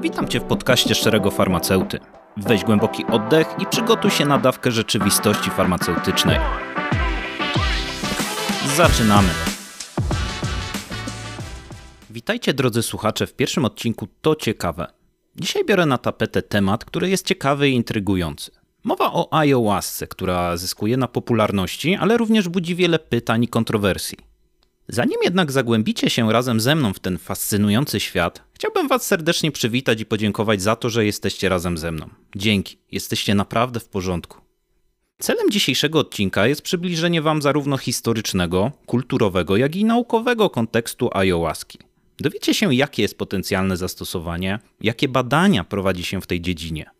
Witam Cię w podcaście Szczerego Farmaceuty. Weź głęboki oddech i przygotuj się na dawkę rzeczywistości farmaceutycznej. Zaczynamy! Witajcie drodzy słuchacze w pierwszym odcinku To Ciekawe. Dzisiaj biorę na tapetę temat, który jest ciekawy i intrygujący. Mowa o ayahuasce, która zyskuje na popularności, ale również budzi wiele pytań i kontrowersji. Zanim jednak zagłębicie się razem ze mną w ten fascynujący świat, chciałbym Was serdecznie przywitać i podziękować za to, że jesteście razem ze mną. Dzięki, jesteście naprawdę w porządku. Celem dzisiejszego odcinka jest przybliżenie Wam zarówno historycznego, kulturowego, jak i naukowego kontekstu ayahuaski. Dowiecie się, jakie jest potencjalne zastosowanie, jakie badania prowadzi się w tej dziedzinie.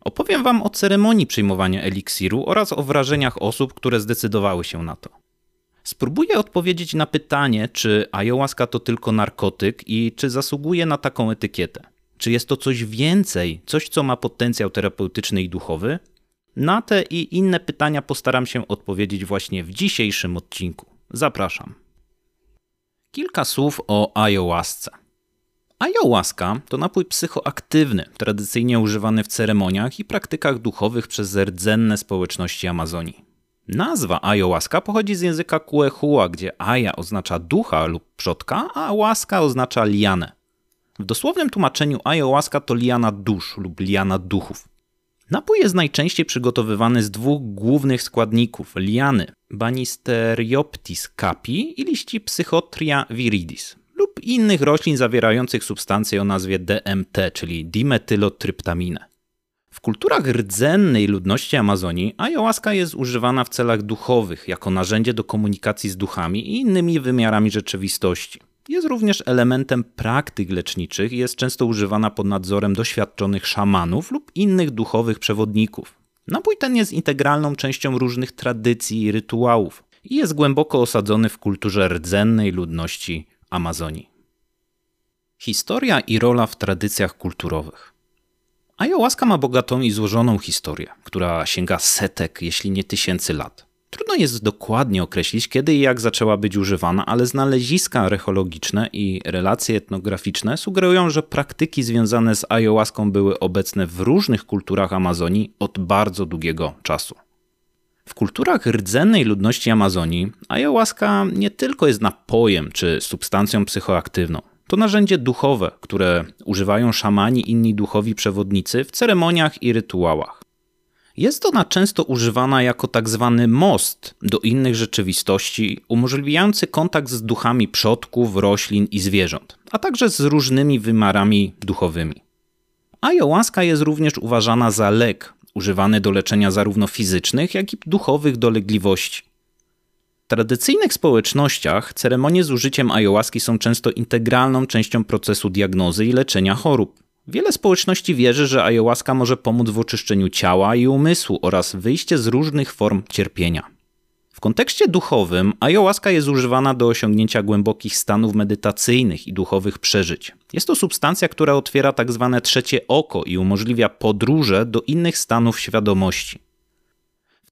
Opowiem Wam o ceremonii przyjmowania eliksiru oraz o wrażeniach osób, które zdecydowały się na to. Spróbuję odpowiedzieć na pytanie, czy ayahuasca to tylko narkotyk i czy zasługuje na taką etykietę. Czy jest to coś więcej, coś co ma potencjał terapeutyczny i duchowy? Na te i inne pytania postaram się odpowiedzieć właśnie w dzisiejszym odcinku. Zapraszam. Kilka słów o ayahuasce. Ayahuasca to napój psychoaktywny, tradycyjnie używany w ceremoniach i praktykach duchowych przez rdzenne społeczności Amazonii. Nazwa ayahuasca pochodzi z języka Kuehua, gdzie aya oznacza ducha lub przodka, a łaska oznacza lianę. W dosłownym tłumaczeniu ayahuasca to liana dusz lub liana duchów. Napój jest najczęściej przygotowywany z dwóch głównych składników: liany Banisterioptis capi i liści Psychotria viridis lub innych roślin zawierających substancje o nazwie DMT, czyli dimetylotryptaminę. W kulturach rdzennej ludności Amazonii ayahuasca jest używana w celach duchowych, jako narzędzie do komunikacji z duchami i innymi wymiarami rzeczywistości. Jest również elementem praktyk leczniczych i jest często używana pod nadzorem doświadczonych szamanów lub innych duchowych przewodników. Napój ten jest integralną częścią różnych tradycji i rytuałów i jest głęboko osadzony w kulturze rdzennej ludności Amazonii. Historia i rola w tradycjach kulturowych. Ayahuasca ma bogatą i złożoną historię, która sięga setek, jeśli nie tysięcy lat. Trudno jest dokładnie określić, kiedy i jak zaczęła być używana, ale znaleziska archeologiczne i relacje etnograficzne sugerują, że praktyki związane z ayahuaską były obecne w różnych kulturach Amazonii od bardzo długiego czasu. W kulturach rdzennej ludności Amazonii ayahuasca nie tylko jest napojem czy substancją psychoaktywną. To narzędzie duchowe, które używają szamani inni duchowi przewodnicy w ceremoniach i rytuałach. Jest ona często używana jako tak zwany most do innych rzeczywistości, umożliwiający kontakt z duchami przodków, roślin i zwierząt, a także z różnymi wymiarami duchowymi. Ayahuasca jest również uważana za lek, używany do leczenia zarówno fizycznych, jak i duchowych dolegliwości. Tradycyjnych społecznościach ceremonie z użyciem ayahuaski są często integralną częścią procesu diagnozy i leczenia chorób. Wiele społeczności wierzy, że ayahuasca może pomóc w oczyszczeniu ciała i umysłu oraz wyjście z różnych form cierpienia. W kontekście duchowym ayahuasca jest używana do osiągnięcia głębokich stanów medytacyjnych i duchowych przeżyć. Jest to substancja, która otwiera tak zwane trzecie oko i umożliwia podróże do innych stanów świadomości.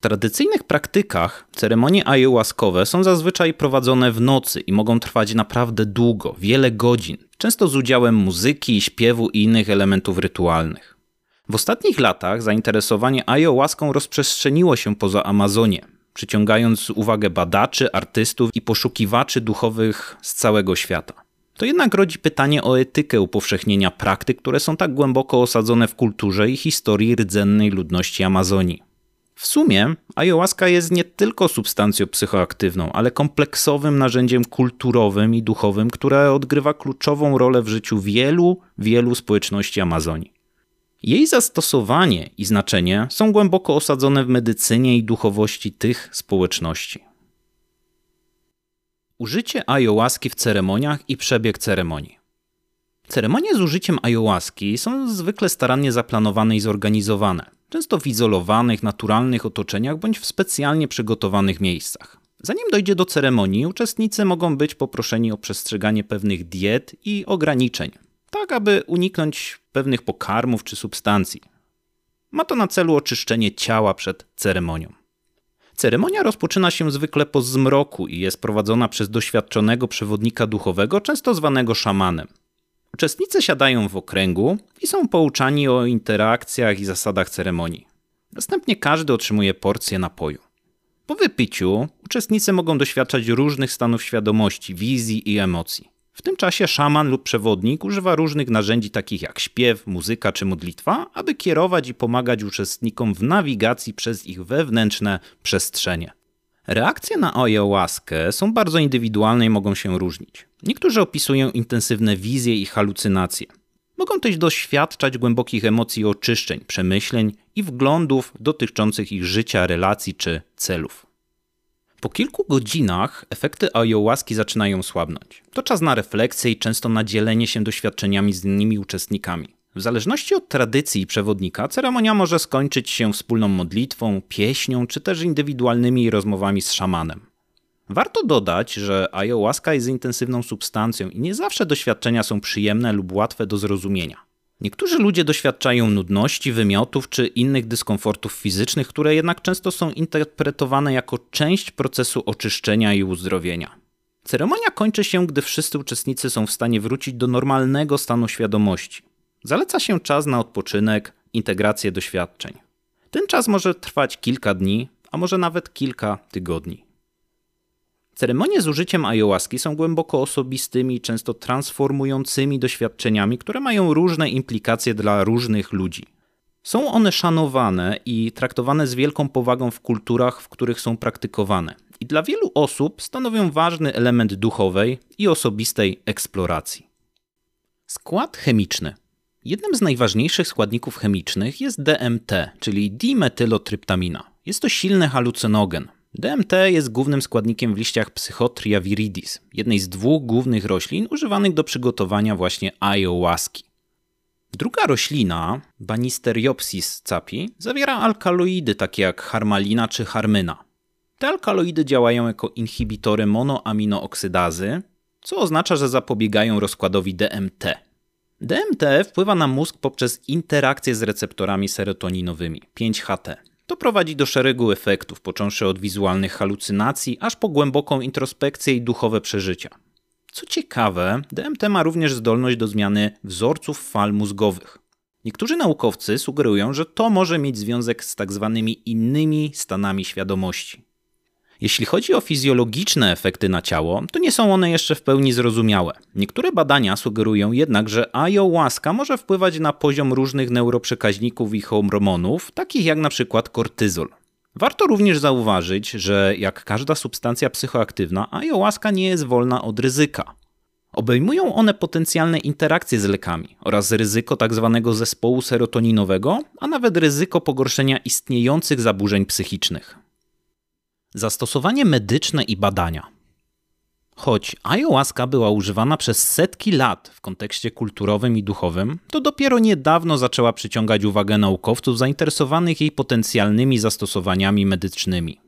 Tradycyjnych praktykach ceremonie ayahuaskowe są zazwyczaj prowadzone w nocy i mogą trwać naprawdę długo, wiele godzin, często z udziałem muzyki, śpiewu i innych elementów rytualnych. W ostatnich latach zainteresowanie ayahuaską rozprzestrzeniło się poza Amazonię, przyciągając uwagę badaczy, artystów i poszukiwaczy duchowych z całego świata. To jednak rodzi pytanie o etykę upowszechnienia praktyk, które są tak głęboko osadzone w kulturze i historii rdzennej ludności Amazonii. W sumie ayahuasca jest nie tylko substancją psychoaktywną, ale kompleksowym narzędziem kulturowym i duchowym, które odgrywa kluczową rolę w życiu wielu, wielu społeczności Amazonii. Jej zastosowanie i znaczenie są głęboko osadzone w medycynie i duchowości tych społeczności. Użycie ayahuaski w ceremoniach i przebieg ceremonii. Ceremonie z użyciem ayahuaski są zwykle starannie zaplanowane i zorganizowane, często w izolowanych, naturalnych otoczeniach bądź w specjalnie przygotowanych miejscach. Zanim dojdzie do ceremonii, uczestnicy mogą być poproszeni o przestrzeganie pewnych diet i ograniczeń, tak aby uniknąć pewnych pokarmów czy substancji. Ma to na celu oczyszczenie ciała przed ceremonią. Ceremonia rozpoczyna się zwykle po zmroku i jest prowadzona przez doświadczonego przewodnika duchowego, często zwanego szamanem. Uczestnicy siadają w okręgu i są pouczani o interakcjach i zasadach ceremonii. Następnie każdy otrzymuje porcję napoju. Po wypiciu uczestnicy mogą doświadczać różnych stanów świadomości, wizji i emocji. W tym czasie szaman lub przewodnik używa różnych narzędzi takich jak śpiew, muzyka czy modlitwa, aby kierować i pomagać uczestnikom w nawigacji przez ich wewnętrzne przestrzenie. Reakcje na ayahuaskę są bardzo indywidualne i mogą się różnić. Niektórzy opisują intensywne wizje i halucynacje. Mogą też doświadczać głębokich emocji oczyszczeń, przemyśleń i wglądów dotyczących ich życia, relacji czy celów. Po kilku godzinach efekty ayahuaski zaczynają słabnąć. To czas na refleksję i często na dzielenie się doświadczeniami z innymi uczestnikami. W zależności od tradycji przewodnika, ceremonia może skończyć się wspólną modlitwą, pieśnią czy też indywidualnymi rozmowami z szamanem. Warto dodać, że ayahuasca jest intensywną substancją i nie zawsze doświadczenia są przyjemne lub łatwe do zrozumienia. Niektórzy ludzie doświadczają nudności, wymiotów czy innych dyskomfortów fizycznych, które jednak często są interpretowane jako część procesu oczyszczenia i uzdrowienia. Ceremonia kończy się, gdy wszyscy uczestnicy są w stanie wrócić do normalnego stanu świadomości. Zaleca się czas na odpoczynek, integrację doświadczeń. Ten czas może trwać kilka dni, a może nawet kilka tygodni. Ceremonie z użyciem ayahuaski są głęboko osobistymi, często transformującymi doświadczeniami, które mają różne implikacje dla różnych ludzi. Są one szanowane i traktowane z wielką powagą w kulturach, w których są praktykowane, i dla wielu osób stanowią ważny element duchowej i osobistej eksploracji. Skład chemiczny. Jednym z najważniejszych składników chemicznych jest DMT, czyli dimetylotryptamina. Jest to silny halucynogen, DMT jest głównym składnikiem w liściach Psychotria viridis, jednej z dwóch głównych roślin używanych do przygotowania właśnie ayahuaski. Druga roślina, Banisteriopsis capi, zawiera alkaloidy takie jak harmalina czy harmyna. Te alkaloidy działają jako inhibitory monoaminooksydazy, co oznacza, że zapobiegają rozkładowi DMT. DMT wpływa na mózg poprzez interakcje z receptorami serotoninowymi 5-HT. To prowadzi do szeregu efektów, począwszy od wizualnych halucynacji, aż po głęboką introspekcję i duchowe przeżycia. Co ciekawe, DMT ma również zdolność do zmiany wzorców fal mózgowych. Niektórzy naukowcy sugerują, że to może mieć związek z tak zwanymi innymi stanami świadomości. Jeśli chodzi o fizjologiczne efekty na ciało, to nie są one jeszcze w pełni zrozumiałe. Niektóre badania sugerują jednak, że ayahuasca może wpływać na poziom różnych neuroprzekaźników i hormonów, takich jak na przykład kortyzol. Warto również zauważyć, że jak każda substancja psychoaktywna, ayahuasca nie jest wolna od ryzyka. Obejmują one potencjalne interakcje z lekami oraz ryzyko tzw. Tak zespołu serotoninowego, a nawet ryzyko pogorszenia istniejących zaburzeń psychicznych. Zastosowanie medyczne i badania. Choć ayahuasca była używana przez setki lat w kontekście kulturowym i duchowym, to dopiero niedawno zaczęła przyciągać uwagę naukowców zainteresowanych jej potencjalnymi zastosowaniami medycznymi.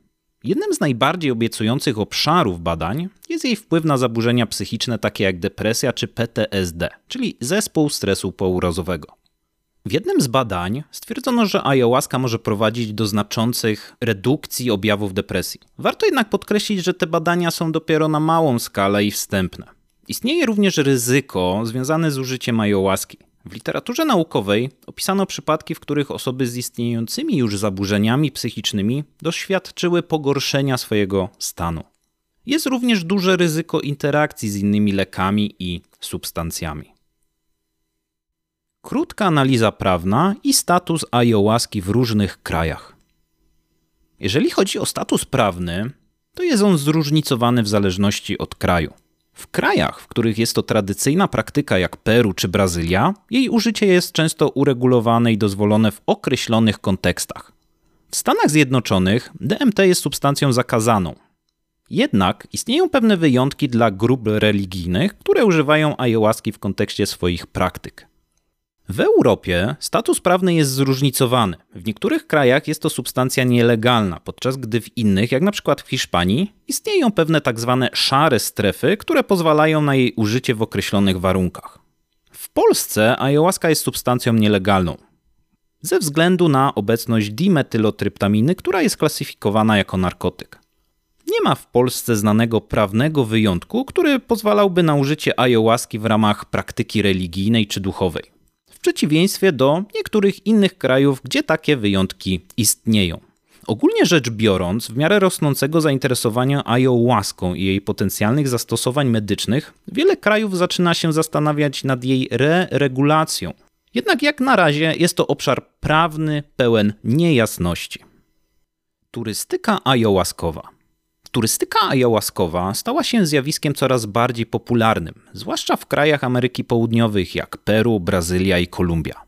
Jednym z najbardziej obiecujących obszarów badań jest jej wpływ na zaburzenia psychiczne takie jak depresja czy PTSD, czyli zespół stresu pourazowego. W jednym z badań stwierdzono, że ayahuasca może prowadzić do znaczących redukcji objawów depresji. Warto jednak podkreślić, że te badania są dopiero na małą skalę i wstępne. Istnieje również ryzyko związane z użyciem ayahuaski. W literaturze naukowej opisano przypadki, w których osoby z istniejącymi już zaburzeniami psychicznymi doświadczyły pogorszenia swojego stanu. Jest również duże ryzyko interakcji z innymi lekami i substancjami. Krótka analiza prawna i status ayahuaski w różnych krajach. Jeżeli chodzi o status prawny, to jest on zróżnicowany w zależności od kraju. W krajach, w których jest to tradycyjna praktyka jak Peru czy Brazylia, jej użycie jest często uregulowane i dozwolone w określonych kontekstach. W Stanach Zjednoczonych DMT jest substancją zakazaną. Jednak istnieją pewne wyjątki dla grup religijnych, które używają ayahuaski w kontekście swoich praktyk. W Europie status prawny jest zróżnicowany. W niektórych krajach jest to substancja nielegalna, podczas gdy w innych, jak na przykład w Hiszpanii, istnieją pewne tak zwane szare strefy, które pozwalają na jej użycie w określonych warunkach. W Polsce ayahuasca jest substancją nielegalną ze względu na obecność dimetylotryptaminy, która jest klasyfikowana jako narkotyk. nie ma w Polsce znanego prawnego wyjątku, który pozwalałby na użycie ayahuaski w ramach praktyki religijnej czy duchowej. W przeciwieństwie do niektórych innych krajów, gdzie takie wyjątki istnieją. Ogólnie rzecz biorąc, w miarę rosnącego zainteresowania ayahuaską i jej potencjalnych zastosowań medycznych, wiele krajów zaczyna się zastanawiać nad jej re-regulacją. Jednak jak na razie jest to obszar prawny pełen niejasności. Turystyka ayahuaskowa. Turystyka ayahuaskowa stała się zjawiskiem coraz bardziej popularnym, zwłaszcza w krajach Ameryki Południowych jak Peru, Brazylia i Kolumbia.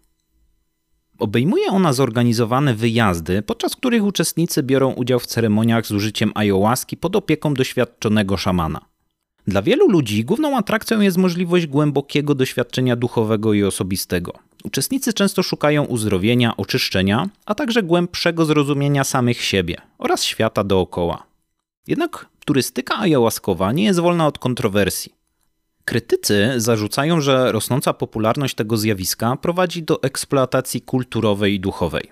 Obejmuje ona zorganizowane wyjazdy, podczas których uczestnicy biorą udział w ceremoniach z użyciem ayahuaski pod opieką doświadczonego szamana. Dla wielu ludzi główną atrakcją jest możliwość głębokiego doświadczenia duchowego i osobistego. Uczestnicy często szukają uzdrowienia, oczyszczenia, a także głębszego zrozumienia samych siebie oraz świata dookoła. Jednak turystyka ayahuaskowa nie jest wolna od kontrowersji. Krytycy zarzucają, że rosnąca popularność tego zjawiska prowadzi do eksploatacji kulturowej i duchowej.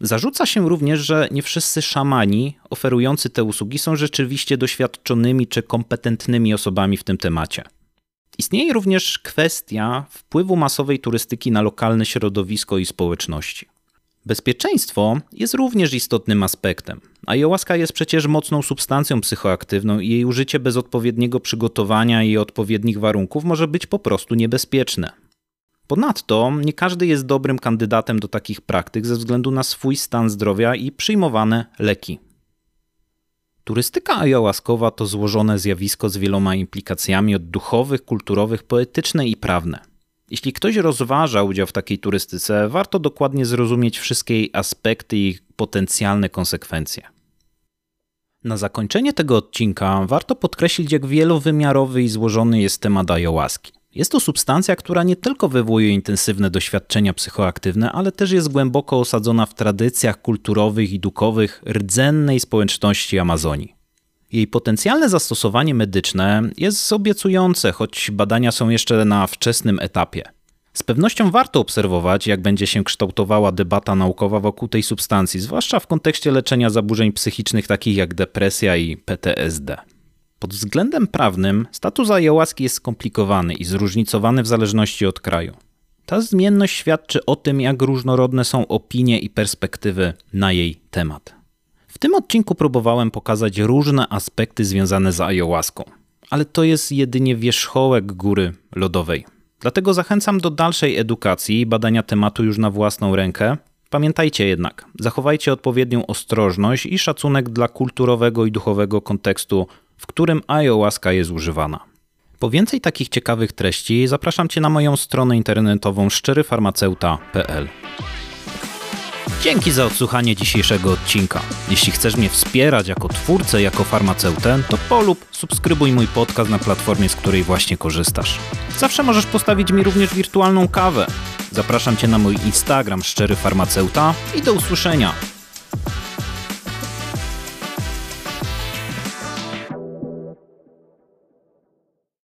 Zarzuca się również, że nie wszyscy szamani oferujący te usługi są rzeczywiście doświadczonymi czy kompetentnymi osobami w tym temacie. Istnieje również kwestia wpływu masowej turystyki na lokalne środowisko i społeczności. Bezpieczeństwo jest również istotnym aspektem. Ayahuasca jest przecież mocną substancją psychoaktywną i jej użycie bez odpowiedniego przygotowania i odpowiednich warunków może być po prostu niebezpieczne. Ponadto nie każdy jest dobrym kandydatem do takich praktyk ze względu na swój stan zdrowia i przyjmowane leki. Turystyka ayahuaskowa to złożone zjawisko z wieloma implikacjami od duchowych, kulturowych, poetyczne i prawne. Jeśli ktoś rozważa udział w takiej turystyce, warto dokładnie zrozumieć wszystkie jej aspekty i potencjalne konsekwencje. Na zakończenie tego odcinka warto podkreślić, jak wielowymiarowy i złożony jest temat ayahuaski. Jest to substancja, która nie tylko wywołuje intensywne doświadczenia psychoaktywne, ale też jest głęboko osadzona w tradycjach kulturowych i duchowych rdzennej społeczności Amazonii. Jej potencjalne zastosowanie medyczne jest obiecujące, choć badania są jeszcze na wczesnym etapie. Z pewnością warto obserwować, jak będzie się kształtowała debata naukowa wokół tej substancji, zwłaszcza w kontekście leczenia zaburzeń psychicznych takich jak depresja i PTSD. Pod względem prawnym status ayahuaski jest skomplikowany i zróżnicowany w zależności od kraju. Ta zmienność świadczy o tym, jak różnorodne są opinie i perspektywy na jej temat. Tym odcinku próbowałem pokazać różne aspekty związane z ayahuaską, ale to jest jedynie wierzchołek góry lodowej. Dlatego zachęcam do dalszej edukacji i badania tematu już na własną rękę. Pamiętajcie jednak, zachowajcie odpowiednią ostrożność i szacunek dla kulturowego i duchowego kontekstu, w którym ayahuasca jest używana. Po więcej takich ciekawych treści zapraszam Cię na moją stronę internetową szczeryfarmaceuta.pl. Dzięki za odsłuchanie dzisiejszego odcinka. Jeśli chcesz mnie wspierać jako twórcę, jako farmaceutę, to polub, subskrybuj mój podcast na platformie, z której właśnie korzystasz. Zawsze możesz postawić mi również wirtualną kawę. Zapraszam Cię na mój Instagram Szczery Farmaceuta i do usłyszenia.